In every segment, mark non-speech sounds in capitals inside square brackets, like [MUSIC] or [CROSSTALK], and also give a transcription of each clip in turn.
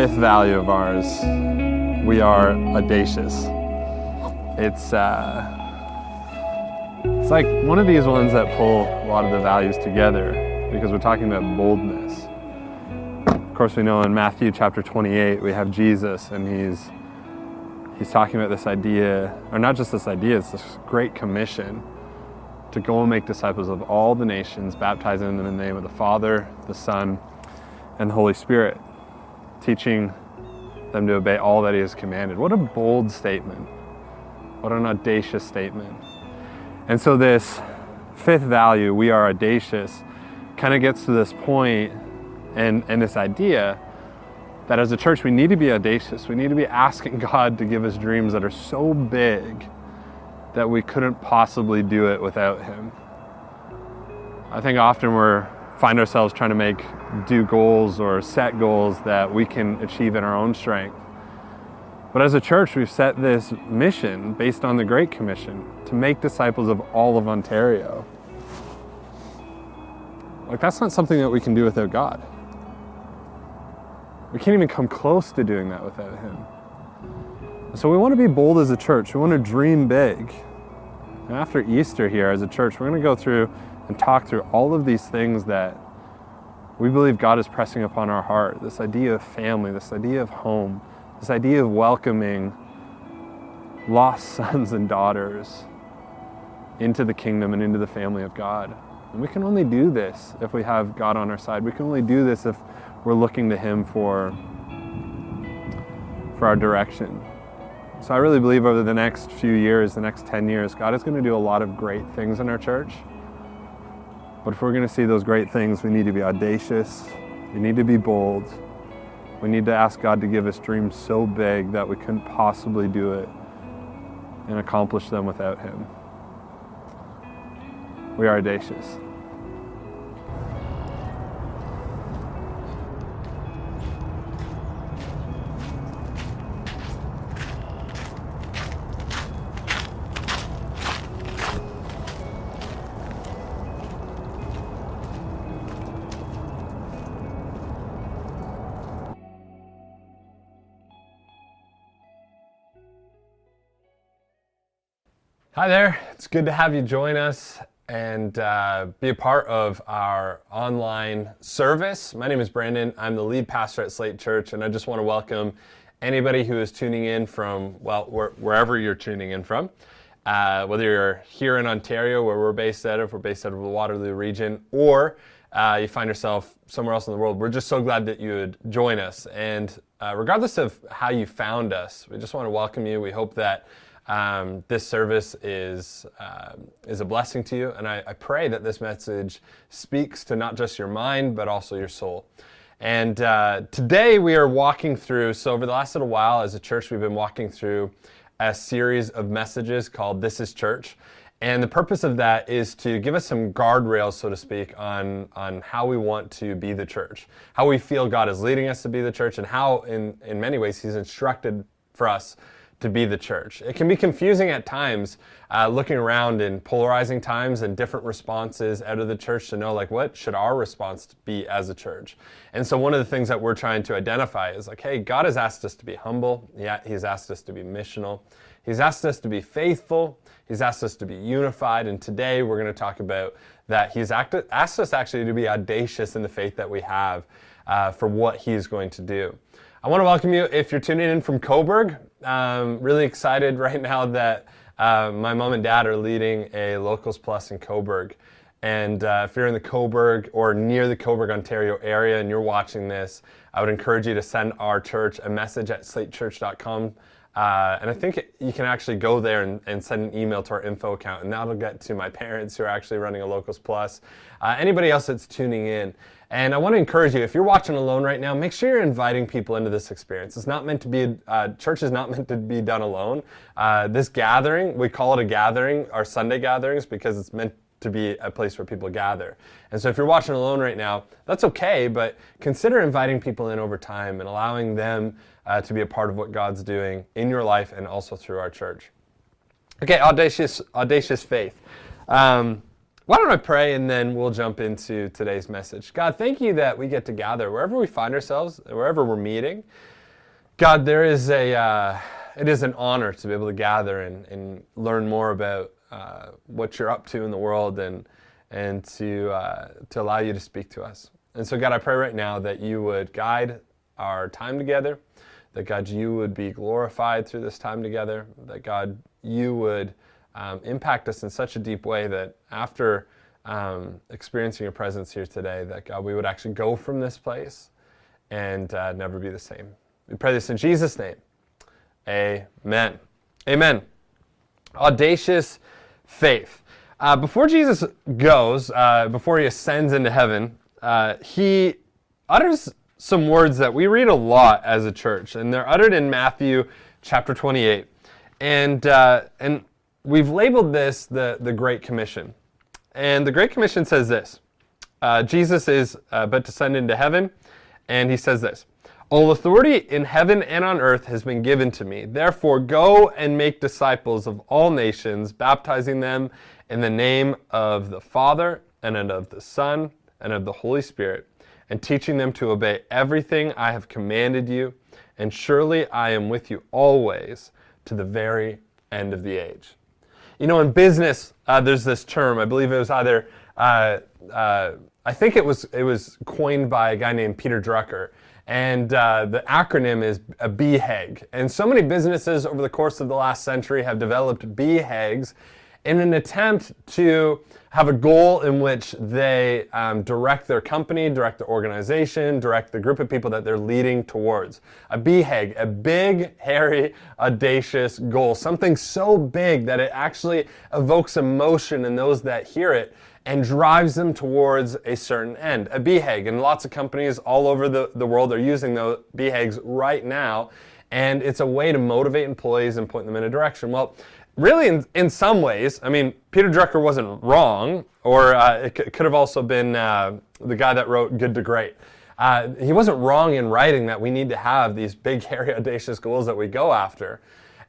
Fifth value of ours, we are audacious. It's uh, it's like one of these ones that pull a lot of the values together because we're talking about boldness. Of course, we know in Matthew chapter 28 we have Jesus, and he's he's talking about this idea, or not just this idea, it's this great commission to go and make disciples of all the nations, baptizing them in the name of the Father, the Son, and the Holy Spirit, teaching them to obey all that He has commanded. What a bold statement! What an audacious statement. And so, this fifth value, we are audacious, kind of gets to this point and, and this idea that as a church, we need to be audacious. We need to be asking [LAUGHS] God to give us dreams that are so big that we couldn't possibly do it without him. I think often we find ourselves trying to make do goals or set goals that we can achieve in our own strength. But as a church, we've set this mission based on the Great Commission to make disciples of all of Ontario. Like, that's not something that we can do without God. We can't even come close to doing that without Him. So we want to be bold as a church. We want to dream big. And after Easter here as a church, we're going to go through and talk through all of these things that we believe God is pressing upon our heart. This idea of family, this idea of home, this idea of welcoming lost [LAUGHS] sons and daughters into the kingdom and into the family of God. And we can only do this if we have God on our side. We can only do this if we're looking to Him for, for our direction. So I really believe over the next few years, the next 10 years, God is going to do a lot of great things in our church. But if we're going to see those great things, we need to be audacious, we need to be bold, we need to ask God to give us dreams so big that we couldn't possibly do it and accomplish them without Him. We are audacious. Hi there. It's good to have you join us and uh, be a part of our online service. My name is Brandon. I'm the lead pastor at Slate Church, and I just want to welcome anybody who is tuning in from, well, wherever you're tuning in from. Uh, whether you're here in Ontario, where we're based out of, we're based out of the Waterloo region, or uh, you find yourself somewhere else in the world, we're just so glad that you would join us. And uh, regardless of how you found us, we just want to welcome you. We hope that um, this service is, uh, is a blessing to you, and I, I, pray that this message speaks to not just your mind, but also your soul. And uh, today we are walking through, so over the last little while as a church, we've been walking through a series of messages called This is Church. And the purpose of that is to give us some guardrails, so to speak, on, on how we want to be the church, how we feel God is leading us to be the church, and how, in, in many ways, He's instructed for us to be the church. It can be confusing at times, uh, looking around in polarizing times and different responses out of the church to know, like, what should our response be as a church? And so, one of the things that we're trying to identify is like, hey, God has asked us to be humble. Yeah, He's asked us to be missional. He's asked us to be faithful. He's asked us to be unified. And today we're going to talk about that. He's asked us actually to be audacious in the faith that we have uh, for what He's going to do. I want to welcome you if you're tuning in from Cobourg. Um, really excited right now that uh, my mom and dad are leading a Locals Plus in Cobourg. And uh, if you're in the Cobourg or near the Cobourg, Ontario area and you're watching this, I would encourage you to send our church a message at slatechurch.com. Uh, and I think you can actually go there and, and, send an email to our info account, and that'll get to my [LAUGHS] parents who are actually running a Locals Plus. Uh, anybody else that's tuning in. And I want to encourage you, if you're watching alone right now, make sure you're inviting people into this experience. It's not meant to be, uh, church is not [LAUGHS] meant to be done alone. Uh, this gathering, we call it a gathering, our Sunday gatherings, because it's meant to be a place where people gather. And so if you're watching alone right now, that's okay, but consider inviting people in over time and allowing them uh, to be a part of what God's doing in your life and also through our church. Okay, audacious, audacious faith. Um, why don't I pray and then we'll jump into today's message. God, thank you that we get to gather wherever we find ourselves, wherever we're meeting. God, there is a, uh, it is an honor to be able to gather and, and learn more about uh, what you're up to in the world and, and to, uh, to allow you to speak to us. And so, God, I pray right now that you would guide our time together, that God, you would be glorified through this time together, that God, you would um, impact us in such a deep way that after um, experiencing your presence here today, that God, we would actually go from this place and uh, never be the same. We pray this in Jesus' name. Amen. Amen. Audacious faith. Uh, before Jesus goes, uh, before he ascends into heaven, uh, he utters some words that we read a lot as a church, and they're uttered in Matthew chapter 28. And, uh, and we've labeled this the, the Great Commission. And the Great Commission says this uh, Jesus is uh, but to send into heaven, and he says this All authority in heaven and on earth has been given to me. Therefore, go and make disciples of all nations, baptizing them in the name of the Father, and of the Son, and of the Holy Spirit, and teaching them to obey everything I have commanded you. And surely I am with you always to the very end of the age. You know, in business, uh, there's this term. I believe it was either, uh, uh, I think it was it was coined by a guy named Peter Drucker, and uh, the acronym is a BHAG. And so many businesses over the course of the last century have developed BHAGs in an attempt to have a goal in which they um, direct their company, direct the organization, direct the group of people that they're leading towards. A BHAG, a big, hairy, audacious goal, something so big that it actually evokes emotion in those that hear it and drives them towards a certain end. A BHAG, and lots of companies all over the, the world are using the BHAGs right now, and it's a way to motivate employees and point them in a direction. Well, really, in, in some ways, I mean, Peter Drucker wasn't wrong, or uh, it c- could have also been uh, the guy that wrote Good to Great. Uh, he wasn't wrong in writing that we need to have these big, [LAUGHS] hairy, audacious goals that we go after.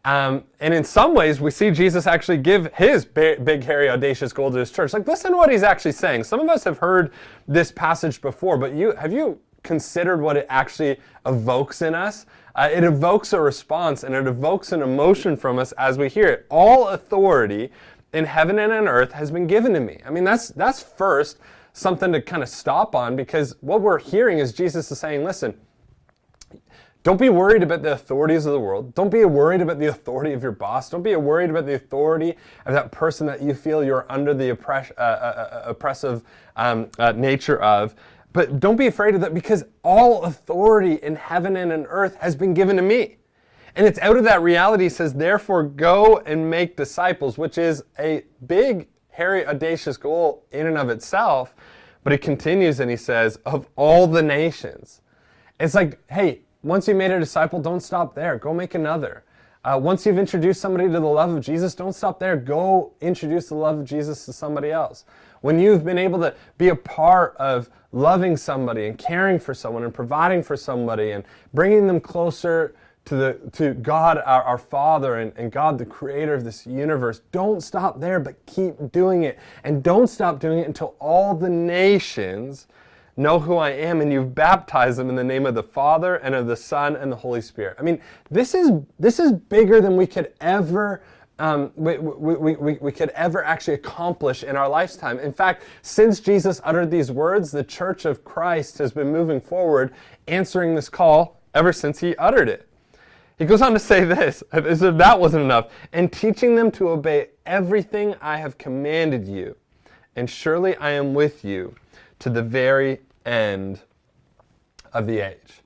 Um, and in some ways, we see Jesus actually give his big, big, hairy, audacious goal to his church. Like, listen to what he's actually saying. Some of us have heard this passage before, but you have you considered what it actually evokes in us? Uh, it evokes a response and it evokes an emotion from us as we hear it. All authority in heaven and on earth has been given to me. I mean, that's that's first something to kind of stop on because what we're hearing is Jesus is saying, listen, don't be worried about the authorities of the world. Don't be worried about the authority of your boss. Don't be worried about the authority of that person that you feel you're under the oppress, uh, uh, uh oppressive um, uh, nature of. But don't be afraid of that because all authority in heaven and in earth has been given to me. And it's out of that reality, says, therefore go and make disciples, which is a big, hairy, audacious goal in and of itself. But he continues and he says, of all the nations. It's like, hey, once you made a disciple, don't stop there. Go make another. Uh, once you've introduced somebody to the love of Jesus, don't stop there. Go introduce the love of Jesus to somebody else. When you've been able to be a part of loving somebody and caring for someone and providing for somebody and bringing them closer to, the, to God, our, our Father, and, and God, the creator of this universe. Don't stop there, but keep doing it. And don't stop doing it until all the nations know who I am, and you've baptized them in the name of the Father and of the Son and the Holy Spirit. I mean, this is this is bigger than we could ever. Um, we, we, we, we could ever actually accomplish in our lifetime. In fact, since Jesus uttered these words, the Church of Christ has been moving forward, answering this call ever since he uttered it. He goes on to say this, as if that wasn't enough, and teaching them to obey everything I have commanded you. And surely I am with you to the very end of the age.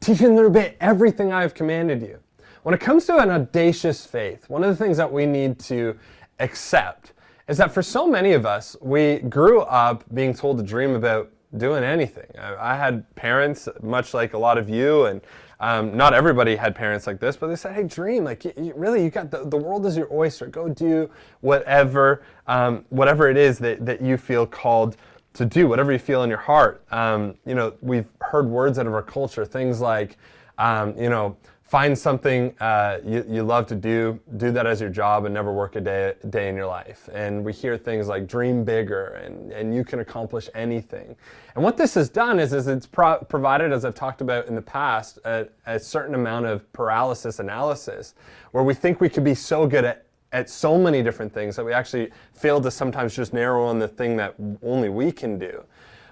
Teaching them to obey everything I have commanded you. When it comes to an audacious faith, one of the things that we need to accept is that for so many of us, we grew up being told to dream about doing anything. I, had parents, much like a lot of you, and um, not everybody had parents like this, but they said, "Hey, dream! Like, you, you, really, you got the, the world is your oyster. Go do whatever, um, whatever it is that, that you feel called to do, whatever you feel in your heart." Um, you know, we've heard words out of our culture, things like, um, you know, find something uh, you, you love to do, do that as your job, and never work a day, day in your life. And we hear things like dream bigger and, and you can accomplish anything. And what this has done is, is it's pro- provided, as I've talked about in the past, a, a certain amount of paralysis analysis, where we think we could be so good at at so many different things that we actually fail to sometimes just narrow on the thing that only we can do.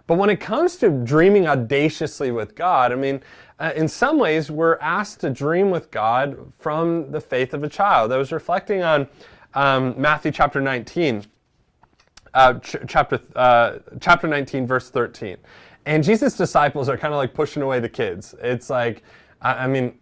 But when it comes to dreaming audaciously with God, I mean, uh, in some ways, we're asked to dream with God from the faith of a child. I was reflecting on um, Matthew chapter 19, uh, ch- chapter, uh, chapter 19, verse 13. And Jesus' disciples are kind of like pushing away the kids. It's like, I, I mean,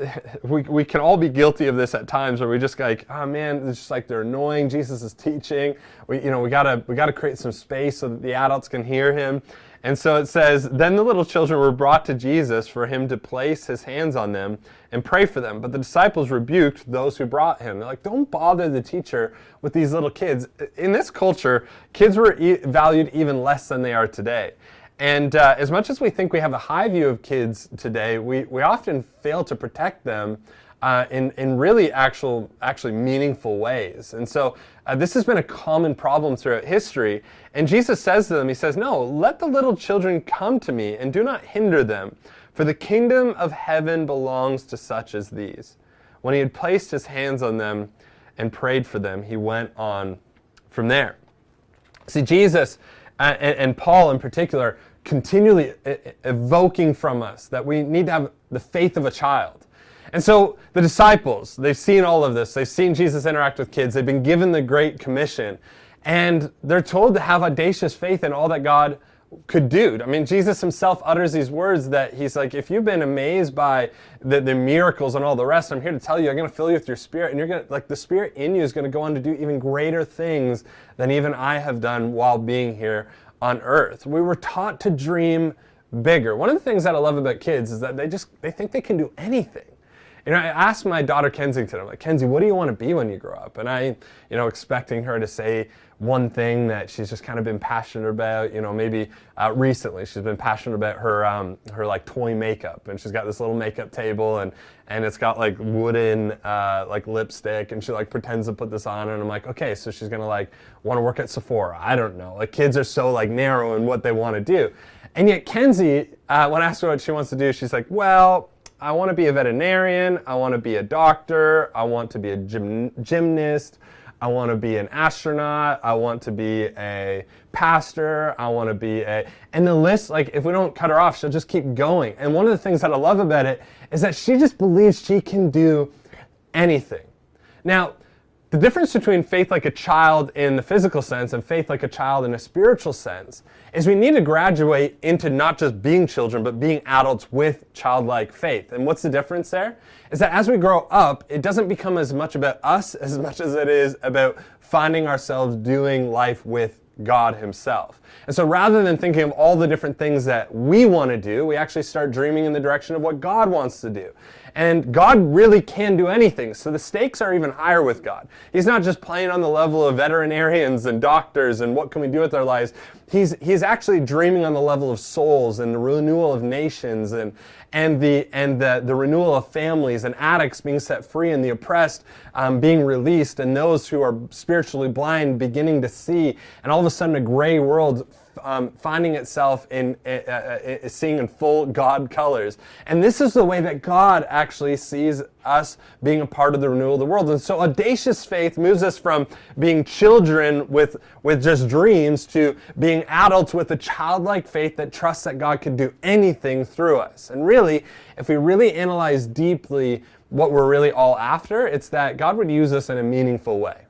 [LAUGHS] we, we can all be guilty of this at times where we just like, oh man, it's just like they're annoying. Jesus is teaching. We, you know, we gotta, we gotta create some space so that the adults can hear him. And so it says, Then the little children were brought to Jesus for him to place his hands on them and pray for them. But the disciples rebuked those who brought him. They're like, Don't bother the teacher with these little kids. In this culture, kids were e- valued even less than they are today. And uh, as much as we think we have a high view of kids today, we, we often fail to protect them uh, in, in really actual, actually meaningful ways. And so uh, this has been a common problem throughout history. And Jesus says to them, He says, No, let the little children come to me and do not hinder them, for the kingdom of heaven belongs to such as these. When he had placed his hands on them and prayed for them, he went on from there. See, Jesus uh, and, and Paul in particular continually evoking from us that we need to have the faith of a child. And so the disciples, they've seen all of this. They've seen Jesus interact with kids. They've been given the Great Commission. And they're told to have audacious faith in all that God could do. I mean, Jesus himself utters these words that he's like, if you've been amazed by the, the miracles and all the rest, I'm here to tell you, I'm going to fill you with your spirit. And you're going to, like, the spirit in you is going to go on to do even greater things than even I have done while being here on earth. We were taught to dream bigger. One of the things that I love about kids is that they just, they think they can do anything. You know, I asked my daughter Kensington, I'm like, Kenzie, what do you want to be when you grow up? And I, you know, expecting her to say one thing that she's just kind of been passionate about. You know, maybe uh, recently she's been passionate about her um, her like toy makeup, and she's got this little makeup table, and and it's got like wooden uh, like lipstick, and she like pretends to put this on, and I'm like, okay, so she's gonna like want to work at Sephora. I don't know. Like kids are so like narrow in what they want to do, and yet Kenzie, uh, when I asked her what she wants to do, she's like, well. I want to be a veterinarian. I want to be a doctor. I want to be a gym, gymnast. I want to be an astronaut. I want to be a pastor. I want to be a. And the list, like, if we don't cut her off, she'll just keep going. And one of the things that I love about it is that she just believes she can do anything. Now, the difference between faith like a child in the physical sense and faith like a child in a spiritual sense is we need to graduate into not just being children, but being adults with childlike faith. And what's the difference there? Is that as we grow up, it doesn't become as much about us [LAUGHS] as much as it is about finding ourselves doing life with God Himself. And so rather than thinking of all the different things that we want to do, we actually start dreaming in the direction of what God wants to do. And God really can do anything. So the stakes are even higher with God. He's not just playing on the level of veterinarians and doctors and what can we do with our lives. He's, he's actually dreaming on the level of souls and the renewal of nations and, and, the, and the, the renewal of families and addicts being set free and the oppressed um, being released and those who are spiritually blind beginning to see. And all of a sudden, a gray world um, finding itself in uh, uh, seeing in full God colors. And this is the way that God actually sees us being a part of the renewal of the world. And so audacious faith moves us from being children with, with just dreams to being adults with a childlike faith that trusts that God can do anything through us. And really, if we really analyze deeply what we're really all after, it's that God would use us in a meaningful way.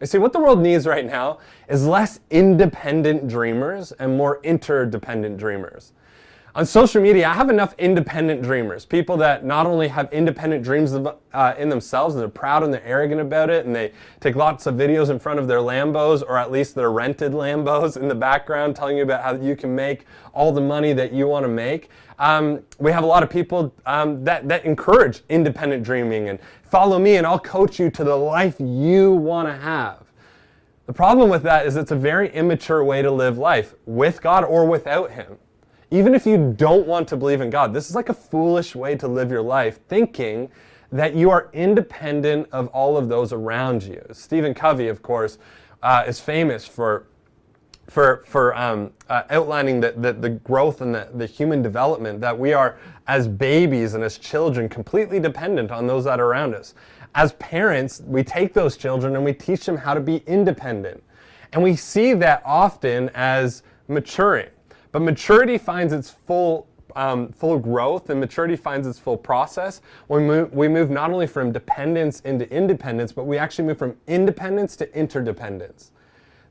You see, what the world needs right now is less independent dreamers and more interdependent dreamers. On social media, I have enough independent dreamers, people that not only have independent dreams of, uh, in themselves and they're proud and they're arrogant about it, and they take lots of videos in front of their Lambos, or at least their rented Lambos in the background, telling you about how you can make all the money that you want to make. Um, we have a lot of people um, that, that encourage independent dreaming and follow me and I'll coach you to the life you want to have. The problem with that is it's a very immature way to live life with God or without Him. Even if you don't want to believe in God, this is like a foolish way to live your life, thinking that you are independent of all of those around you. Stephen Covey, of course, uh, is famous for for, for um, uh, outlining the, the, the, growth and the, the human development that we are, as babies and as children, completely dependent on those that are around us. As parents, we take those children and we teach them how to be independent. And we see that often as maturing. But maturity finds its full, um, full growth and maturity finds its full process when we we move not only from dependence into independence, but we actually move from independence to interdependence.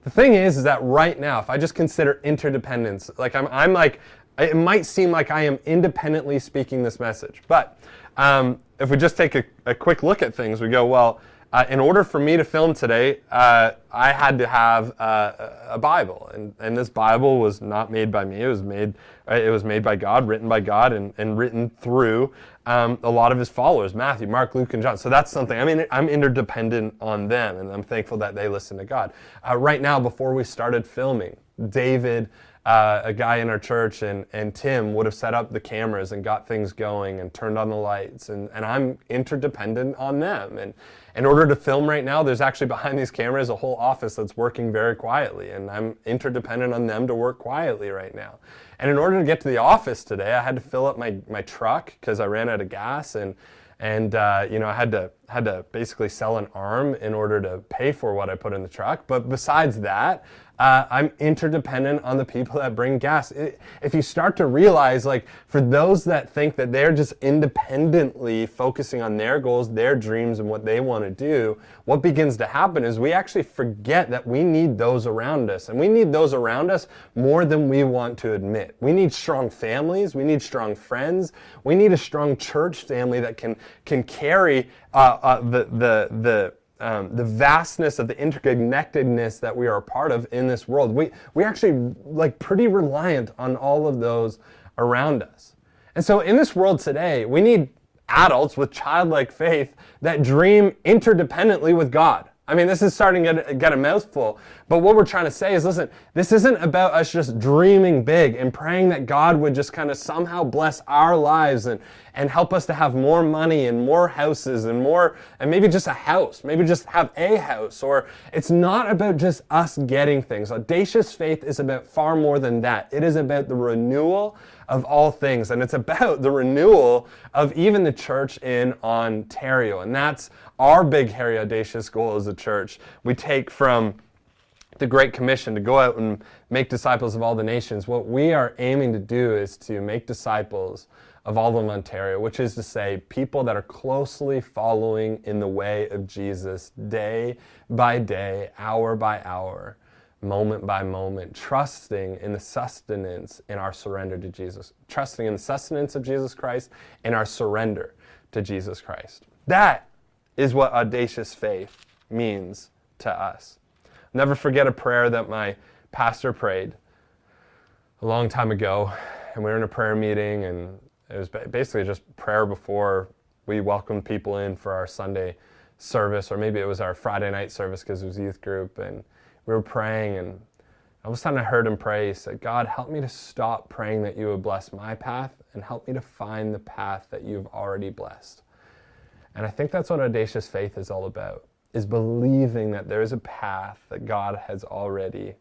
The thing is, is that right now, if I just consider interdependence, like I'm, I'm like, it might seem like I am independently speaking this message. But um, if we just take a, a quick look at things, we go, well, uh, in order for me to film today, uh, I had to have uh, a Bible, and, and this Bible was not made by me. It was made it was made by God, written by God, and, and written through um, a lot of His followers: Matthew, Mark, Luke, and John. So that's something. I mean, I'm interdependent on them, and I'm thankful that they listen to God. Uh, right now, before we started filming, David uh, a guy in our church and, and Tim would have set up the cameras and got things going and turned on the lights. And, and I'm interdependent on them. And in order to film right now, there's actually behind these cameras a whole office that's working very quietly. And I'm interdependent on them to work quietly right now. And in order to get to the office today, I had to fill up my, my truck because I ran out of gas. And and uh, you know I had to had to basically sell an arm in order to pay for what I put in the truck. But besides that, uh, I'm interdependent on the people that bring gas. It, if you start to realize, like, for those that think that they're just independently focusing on their goals, their dreams, and what they want to do, what begins to happen is we actually forget that we need those around us. And we need those around us more than we want to admit. We need strong families, we need strong friends, we need a strong church family that can, can carry uh, uh, the, the, the, um, the vastness of the interconnectedness that we are a part of in this world. We, we actually like pretty reliant on all of those around us. And so in this world today, we need adults with childlike faith that dream interdependently with God. I mean, this is starting to get, get a mouthful. But what we're trying to say is listen, this isn't about us just dreaming big and praying that God would just kind of somehow bless our lives and, and help us to have more money and more houses and more, and maybe just a house, maybe just have a house. Or it's not about just us getting things. Audacious faith is about far more than that. It is about the renewal of all things. And it's about the renewal of even the church in Ontario. And that's our big, hairy, audacious goal as a church. We take from the Great Commission to go out and make disciples of all the nations. What we are aiming to do is to make disciples of all of Ontario, which is to say, people that are closely following in the way of Jesus day by day, hour by hour moment by moment, trusting in the sustenance in our surrender to Jesus, trusting in the sustenance of Jesus Christ and our surrender to Jesus Christ. That is what audacious faith means to us. Never forget a prayer that my pastor prayed a long time ago, and we were in a prayer meeting, and it was basically just prayer before we welcomed people in for our Sunday service, or maybe it was our Friday night service because it was youth group, and we were praying. And all of a sudden, I heard him pray. He said, God, help me to stop praying that you would bless my path and help me to find the path that you've already blessed. And I think that's what audacious faith is all about, is believing that there is a path that God has already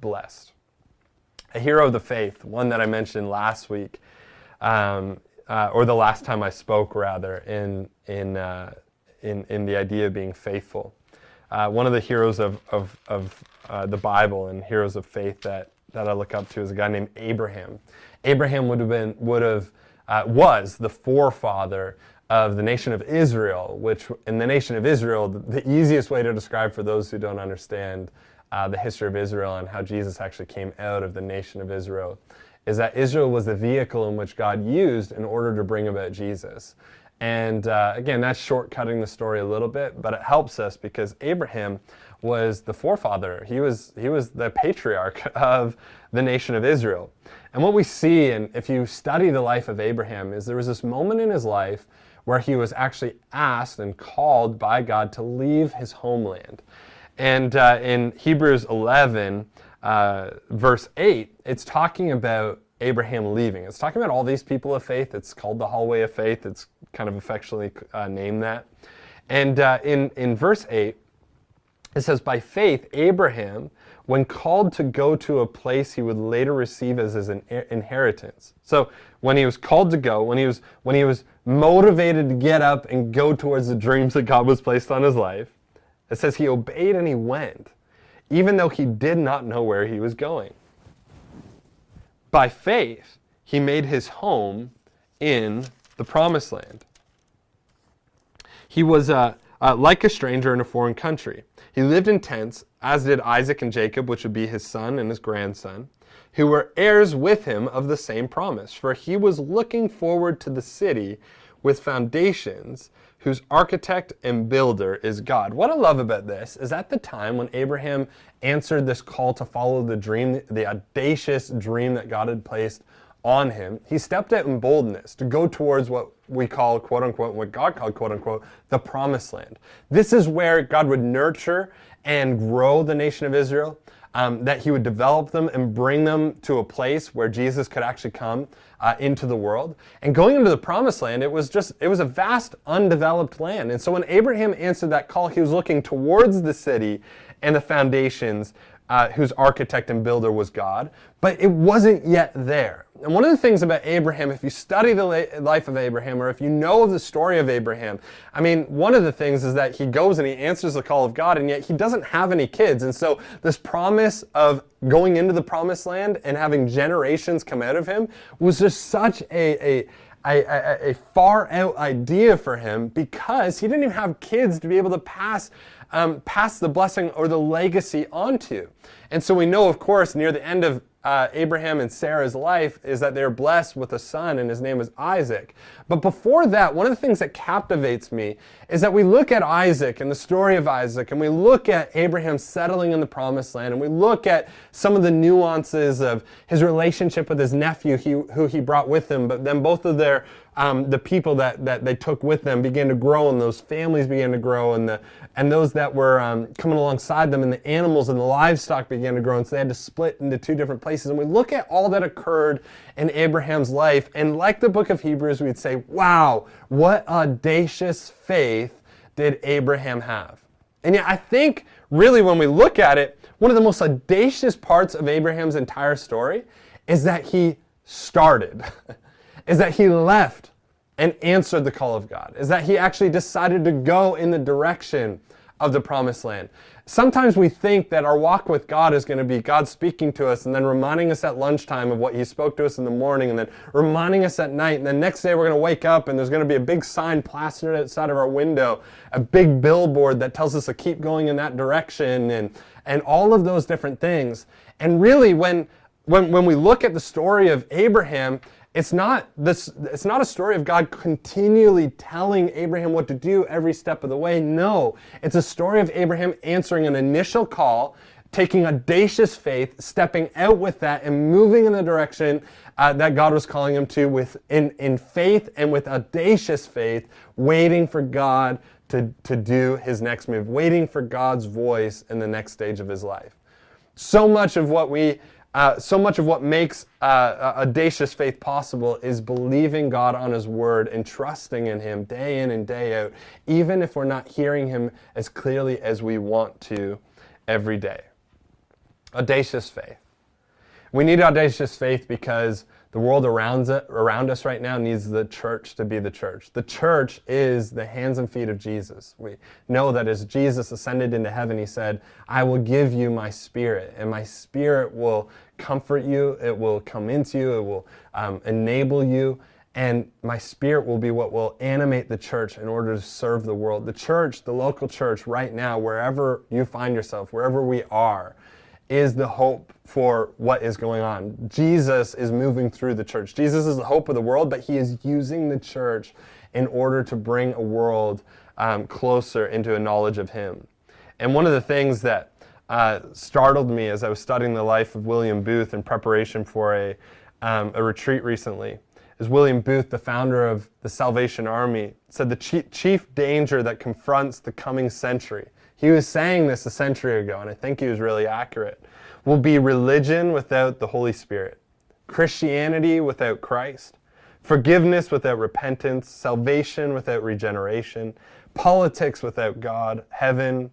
blessed. A hero of the faith, one that I mentioned last week, um, uh, or the last time I spoke, rather, in, in, uh, in, in the idea of being faithful. Uh, one of the heroes of, of, of uh, the Bible and heroes of faith that, that I look up to is a guy named Abraham. Abraham would have been, would have, uh, was the forefather of the nation of Israel, which in the nation of Israel, the, the easiest way to describe for those who don't understand uh, the history of Israel and how Jesus actually came out of the nation of Israel is that Israel was the vehicle in which God used in order to bring about Jesus. And uh, again, that's shortcutting the story a little bit, but it helps us because Abraham was the forefather. He was, he was the patriarch [LAUGHS] of the nation of Israel. And what we see, and if you study the life of Abraham, is there was this moment in his life where he was actually asked and called by God to leave his homeland. And uh, in Hebrews 11, uh, verse 8, it's talking about Abraham leaving. It's talking about all these people of faith. It's called the hallway of faith. It's kind of affectionately uh, named that. And uh, in, in verse 8, it says, By faith, Abraham, when called to go to a place he would later receive as his inheritance. So when he was called to go, when he was, when he was motivated to get up and go towards the dreams that God was placed on his life, it says he obeyed and he went, even though he did not know where he was going. By faith, he made his home in the promised land. He was uh, uh, like a stranger in a foreign country. He lived in tents, as did Isaac and Jacob, which would be his son and his grandson, who were heirs with him of the same promise. For he was looking forward to the city with foundations whose architect and builder is God. What I love about this is at the time when Abraham answered this call to follow the dream, the audacious dream that God had placed on him, he stepped out in boldness to go towards what we call, quote unquote, what God called, quote unquote, the promised land. This is where God would nurture and grow the nation of Israel um, that he would develop them and bring them to a place where Jesus could actually come uh, into the world. And going into the promised land, it was just, it was a vast, undeveloped land. And so when Abraham answered that call, he was looking towards the city and the foundations uh, whose architect and builder was God, but it wasn't yet there. And one of the things about Abraham, if you study the life of Abraham or if you know of the story of Abraham, I mean, one of the things is that he goes and he answers the call of God, and yet he doesn't have any kids. And so, this promise of going into the promised land and having generations come out of him was just such a, a a, a, a, far out idea for him because he didn't even have kids to be able to pass um, pass the blessing or the legacy onto. And so we know, of course, near the end of uh, Abraham and Sarah's life is that they're blessed with a son, and his name is Isaac. But before that, one of the things that captivates me is that we look at Isaac and the story of Isaac, and we look at Abraham settling in the promised land, and we look at some of the nuances of his relationship with his nephew he, who he brought with him, but then both of their um, the people that, that they took with them began to grow, and those families began to grow, and the and those that were um, coming alongside them, and the animals and the livestock began to grow, and so they had to split into two different places. And we look at all that occurred in Abraham's life, and like the book of Hebrews, we'd say, "Wow, what audacious faith did Abraham have?" And yet, I think really when we look at it, one of the most audacious parts of Abraham's entire story is that he started. [LAUGHS] is that he left and answered the call of God, is that he actually decided to go in the direction of the promised land. Sometimes we think that our walk with God is going to be God speaking to us and then reminding us at lunchtime of what He spoke to us in the morning and then reminding us at night. And then next day we're going to wake up and there's going to be a big sign plastered outside of our window, a big billboard that tells us to keep going in that direction and, and all of those different things. And really, when, when, when we look at the story of Abraham, it's not this it's not a story of God continually telling Abraham what to do every step of the way. No, it's a story of Abraham answering an initial call taking audacious faith, stepping out with that, and moving in the direction uh, that God was calling him to with in, in faith and with audacious faith, waiting for God to, to do his next move, waiting for God's voice in the next stage of his life. So much of what we uh, so much of what makes uh, audacious faith possible is believing God on His Word and trusting in Him day in and day out, even if we're not hearing Him as clearly as we want to every day. Audacious faith. We need audacious faith because the world around, around us right now needs the church to be the church. The church is the hands and feet of Jesus. We know that as Jesus ascended into heaven, he said, I will give you my spirit, and my spirit will comfort you, it will come into you, it will um, enable you, and my spirit will be what will animate the church in order to serve the world. The church, the local church, right now, wherever you find yourself, wherever we are, is the hope for what is going on. Jesus is moving through the church. Jesus is the hope of the world, but he is using the church in order to bring a world um, closer into a knowledge of him. And one of the things that uh, startled me as I was studying the life of William Booth in preparation for a, um, a retreat recently is William Booth, the founder of the Salvation Army, said the chief danger that confronts the coming century he was saying this a century ago, and I think he was really accurate. Will be religion without the Holy Spirit, Christianity without Christ, forgiveness without repentance, salvation without regeneration, politics without God, heaven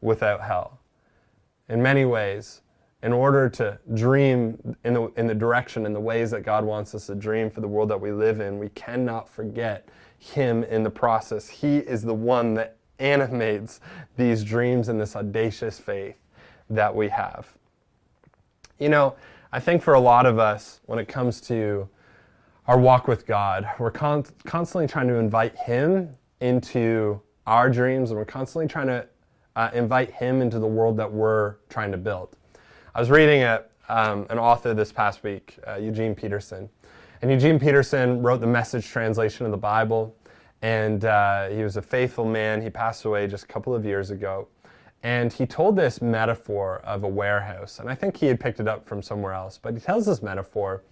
without hell. In many ways, in order to dream in the, in the direction and the ways that God wants us to dream for the world that we live in, we cannot forget Him in the process. He is the one that animates these dreams and this audacious faith that we have. You know, I think for a lot of us, when it comes to our walk with God, we're con- constantly trying to invite Him into our dreams, and we're constantly trying to uh, invite Him into the world that we're trying to build. I was reading a, um, an author this past week, uh, Eugene Peterson. And Eugene Peterson wrote the message translation of the Bible. And uh, he was a faithful man. He passed away just a couple of years ago. And he told this metaphor of a warehouse. And I think he had picked it up from somewhere else. But he tells this metaphor.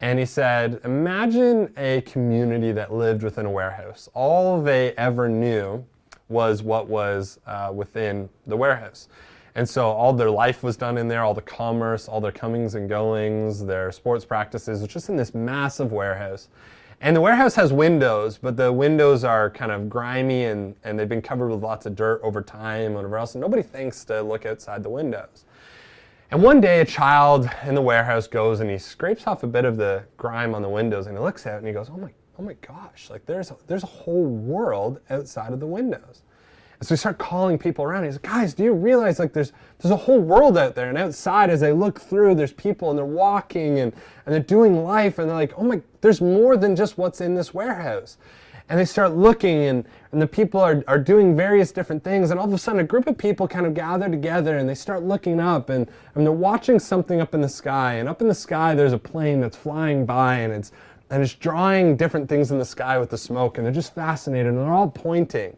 And he said, Imagine a community that lived within a warehouse. All they ever knew was what was uh, within the warehouse. And so all their life was done in there, all the commerce, all their comings and goings, their sports practices, was just in this massive warehouse. And the warehouse has windows, but the windows are kind of grimy and, and they've been covered with lots of dirt over time and whatever else. And nobody thinks to look outside the windows. And one day a child in the warehouse goes and he scrapes off a bit of the grime on the windows and he looks out and he goes, Oh my, oh my gosh, like there's a, there's a whole world outside of the windows. And so we start calling people around. He's like, guys, do you realize like there's there's a whole world out there? And outside, as they look through, there's people and they're walking and, and they're doing life, and they're like, oh my, there's more than just what's in this warehouse. And they start looking and, and the people are, are doing various different things, and all of a sudden a group of people kind of gather together and they start looking up and, and they're watching something up in the sky. And up in the sky there's a plane that's flying by and it's and it's drawing different things in the sky with the smoke, and they're just fascinated and they're all pointing.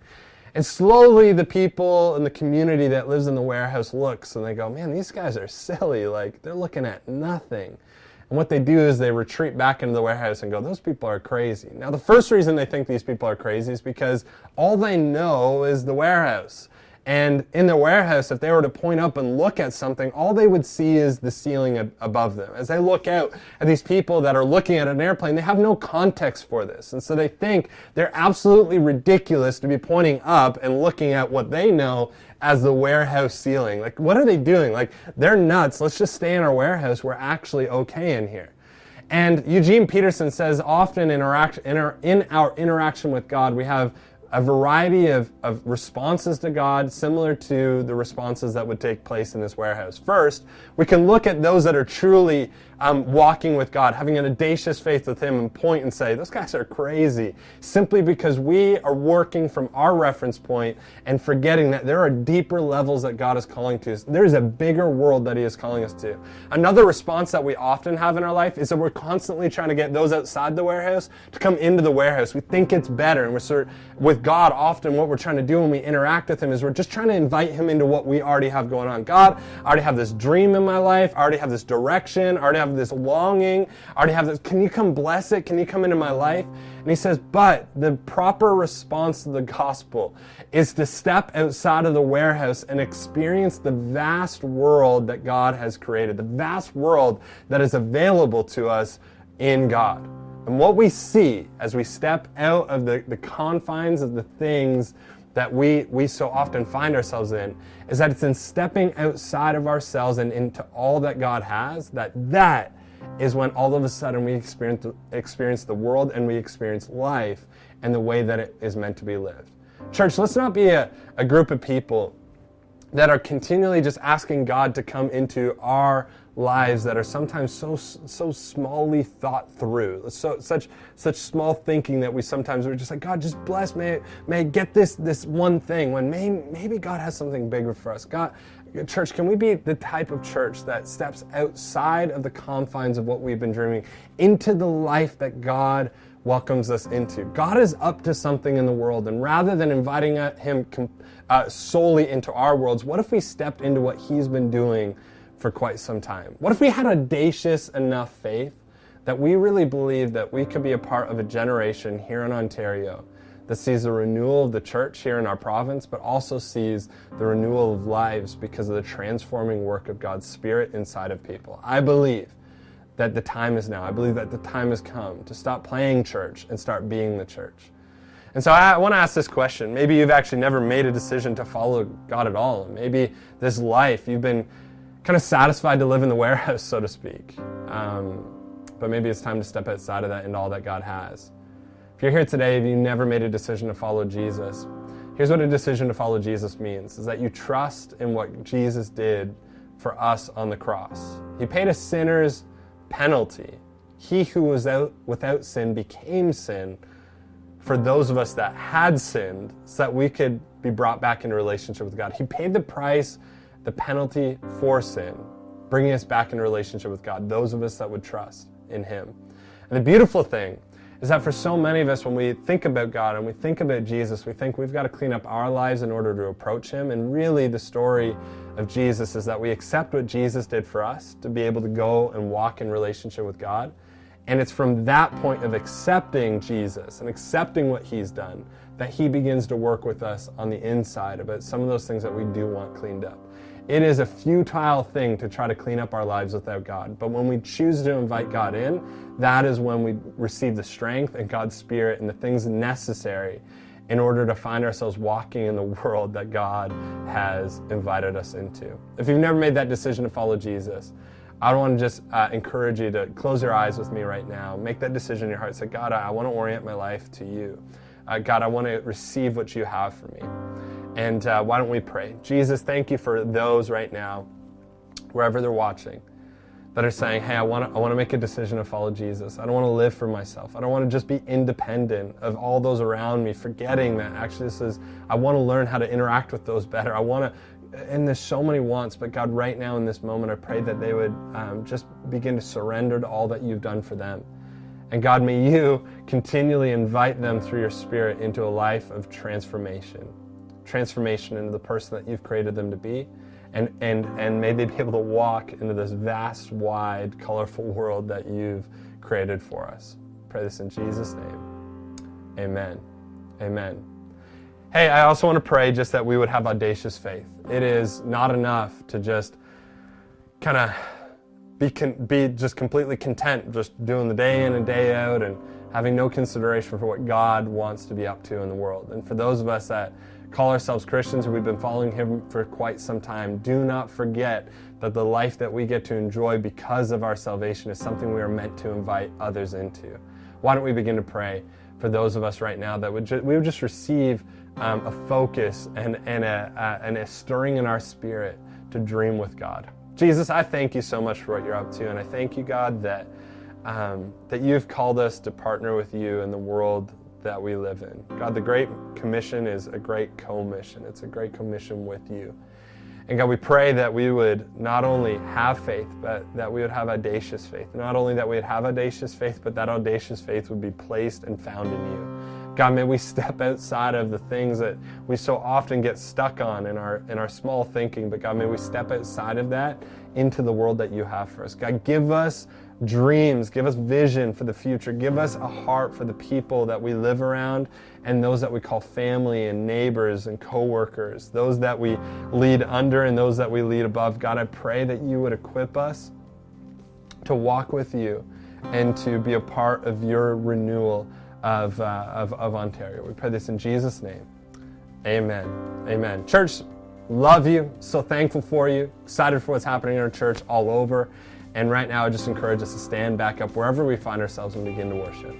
And slowly the people in the community that lives in the warehouse looks and they go, man, these guys are silly. Like they're looking at nothing. And what they do is they retreat back into the warehouse and go, those people are crazy. Now, the first reason they think these people are crazy is because all they know is the warehouse. And in the warehouse, if they were to point up and look at something, all they would see is the ceiling above them. As they look out at these people that are looking at an airplane, they have no context for this. And so they think they're absolutely ridiculous to be pointing up and looking at what they know as the warehouse ceiling. Like, what are they doing? Like, they're nuts. Let's just stay in our warehouse. We're actually okay in here. And Eugene Peterson says often in our, in our interaction with God, we have a variety of, of responses to God similar to the responses that would take place in this warehouse. First, we can look at those that are truly um, walking with God, having an audacious faith with Him, and point and say, those guys are crazy, simply because we are working from our reference point and forgetting that there are deeper levels that God is calling to us. There's a bigger world that He is calling us to. Another response that we often have in our life is that we're constantly trying to get those outside the warehouse to come into the warehouse. We think it's better, and we're sort with God, often what we're trying to do when we interact with Him is we're just trying to invite Him into what we already have going on. God, I already have this dream in my life. I already have this direction. I already have this longing. I already have this. Can you come bless it? Can you come into my life? And He says, but the proper response to the gospel is to step outside of the warehouse and experience the vast world that God has created, the vast world that is available to us in God. And what we see as we step out of the, the confines of the things that we, we so often find ourselves in is that it's in stepping outside of ourselves and into all that God has that that is when all of a sudden we experience, experience the world and we experience life and the way that it is meant to be lived. Church, let's not be a, a group of people that are continually just asking God to come into our lives that are sometimes so so smallly thought through so such such small thinking that we sometimes we're just like god just bless may may get this this one thing when may, maybe god has something bigger for us god church can we be the type of church that steps outside of the confines of what we've been dreaming into the life that god welcomes us into. God is up to something in the world, and rather than inviting Him uh, solely into our worlds, what if we stepped into what He's been doing for quite some time? What if we had audacious enough faith that we really believe that we could be a part of a generation here in Ontario that sees the renewal of the church here in our province, but also sees the renewal of lives because of the transforming work of God's Spirit inside of people? I believe that the time is now. I believe that the time has come to stop playing church and start being the church. And so I want to ask this question. Maybe you've actually never made a decision to follow God at all. Maybe this life, you've been kind of satisfied to live in the warehouse, [LAUGHS] so to speak. Um, but maybe it's time to step outside of that into all that God has. If you're here today, if you never made a decision to follow Jesus, here's what a decision to follow Jesus means is that you trust in what Jesus did for us on the cross. He paid a sinner's penalty. He who was out without sin became sin for those of us that had sinned so that we could be brought back into relationship with God. He paid the price, the penalty for sin, bringing us back in relationship with God, those of us that would trust in Him. And the beautiful thing is that for so many of us, when we think about God and we think about Jesus, we think we've got to clean up our lives in order to approach Him. And really, the story of Jesus is that we accept what Jesus did for us to be able to go and walk in relationship with God. And it's from that point of accepting Jesus and accepting what He's done that He begins to work with us on the inside about some of those things that we do want cleaned up. It is a futile thing to try to clean up our lives without God. But when we choose to invite God in, that is when we receive the strength and God's Spirit and the things necessary in order to find ourselves walking in the world that God has invited us into. If you've never made that decision to follow Jesus, I want to just uh, encourage you to close your eyes with me right now. Make that decision in your heart. Say, God, I, I want to orient my life to you. Uh, God, I want to receive what you have for me. And uh, why don't we pray? Jesus, thank you for those right now, wherever they're watching that are saying, hey, I want to I want to make a decision to follow Jesus. I don't want to live for myself. I don't want to just be independent of all those around me, forgetting that actually this is I want to learn how to interact with those better. I want to and there's so many wants, but God, right now in this moment, I pray that they would um, just begin to surrender to all that you've done for them. And God, may you continually invite them through your Spirit into a life of transformation, transformation into the person that you've created them to be and, and, and may they be able to walk into this vast, wide, colorful world that you've created for us. Pray this in Jesus' name. Amen. Amen. Hey, I also want to pray just that we would have audacious faith. It is not enough to just kind of be, con- be just completely content, just doing the day in and day out and having no consideration for what God wants to be up to in the world. And for those of us that call ourselves Christians or we've been following Him for quite some time, do not forget that the life that we get to enjoy because of our salvation is something we are meant to invite others into. Why don't we begin to pray for those of us right now that would ju- we would just receive um, a focus and, and, a, and a stirring in our spirit to dream with God. Jesus, I thank you so much for what you're up to, and I thank you, God, that um, that you've called us to partner with you in the world that we live in. God, the Great Commission is a great commission. It's a great commission with you. And God, we pray that we would not only have faith, but that we would have audacious faith. Not only that we would have audacious faith, but that audacious faith would be placed and found in you. God, may we step outside of the things that we so often get stuck on in our in our small thinking, but God, may we step outside of that into the world that you have for us. God, give us dreams, give us vision for the future, give us a heart for the people that we live around and those that we call family and neighbors and coworkers, those that we lead under and those that we lead above. God, I pray that you would equip us to walk with you and to be a part of your renewal of, uh, of, of Ontario. We pray this in Jesus' name. Amen. Amen. Church, love you. So thankful for you. Excited for what's happening in our church all over. And right now, I just encourage us to stand back up wherever we find ourselves and begin to worship.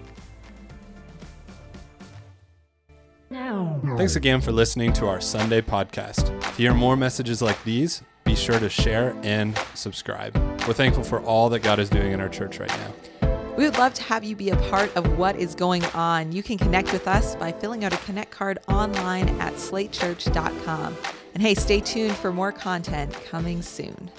Thanks again for listening to our Sunday podcast. To hear more messages like these, be sure to share and subscribe. We're thankful for all that God is doing in our church right now. We would love to have you be a part of what is going on. You can connect with us by filling out a Connect card online at slatechurch.com. And hey, stay tuned for more content coming soon.